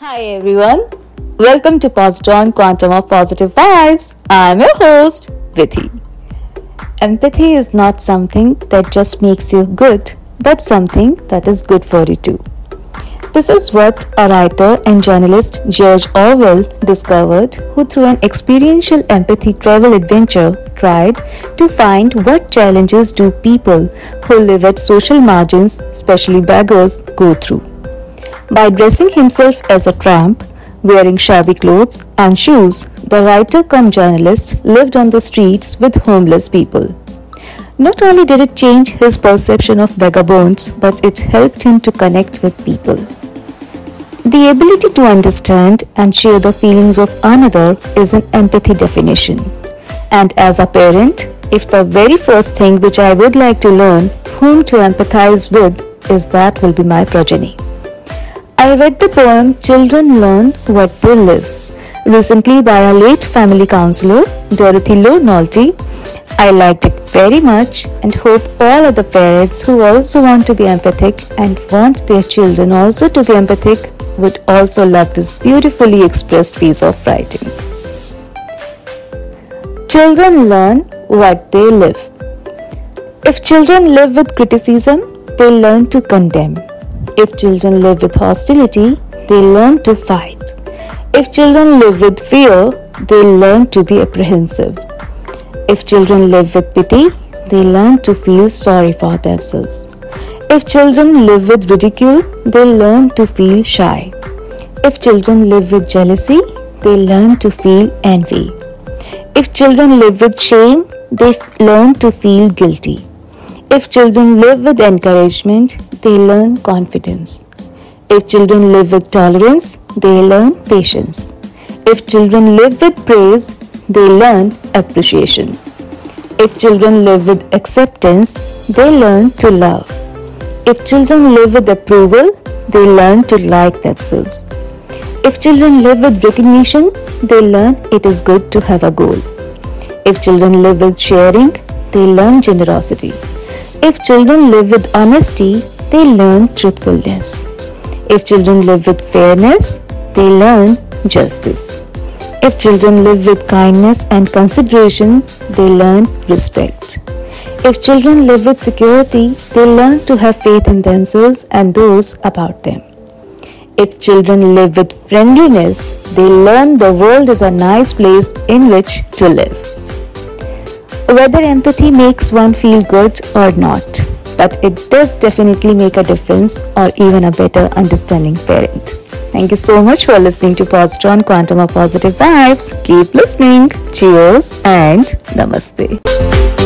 Hi everyone, welcome to Positron Quantum of Positive Vibes. I'm your host, Vithi. Empathy is not something that just makes you good, but something that is good for you too. This is what a writer and journalist George Orwell discovered, who through an experiential empathy travel adventure tried to find what challenges do people who live at social margins, especially beggars, go through. By dressing himself as a tramp, wearing shabby clothes and shoes, the writer come journalist lived on the streets with homeless people. Not only did it change his perception of vagabonds, but it helped him to connect with people. The ability to understand and share the feelings of another is an empathy definition. And as a parent, if the very first thing which I would like to learn whom to empathize with is that will be my progeny. I read the poem Children Learn What They Live recently by a late family counselor, Dorothy Law Nolte. I liked it very much and hope all other parents who also want to be empathic and want their children also to be empathic would also love this beautifully expressed piece of writing. Children learn what they live. If children live with criticism, they learn to condemn. If children live with hostility, they learn to fight. If children live with fear, they learn to be apprehensive. If children live with pity, they learn to feel sorry for themselves. If children live with ridicule, they learn to feel shy. If children live with jealousy, they learn to feel envy. If children live with shame, they learn to feel guilty. If children live with encouragement, they learn confidence. If children live with tolerance, they learn patience. If children live with praise, they learn appreciation. If children live with acceptance, they learn to love. If children live with approval, they learn to like themselves. If children live with recognition, they learn it is good to have a goal. If children live with sharing, they learn generosity. If children live with honesty, they learn truthfulness. If children live with fairness, they learn justice. If children live with kindness and consideration, they learn respect. If children live with security, they learn to have faith in themselves and those about them. If children live with friendliness, they learn the world is a nice place in which to live whether empathy makes one feel good or not, but it does definitely make a difference or even a better understanding parent. Thank you so much for listening to Positron Quantum of Positive Vibes. Keep listening. Cheers and Namaste.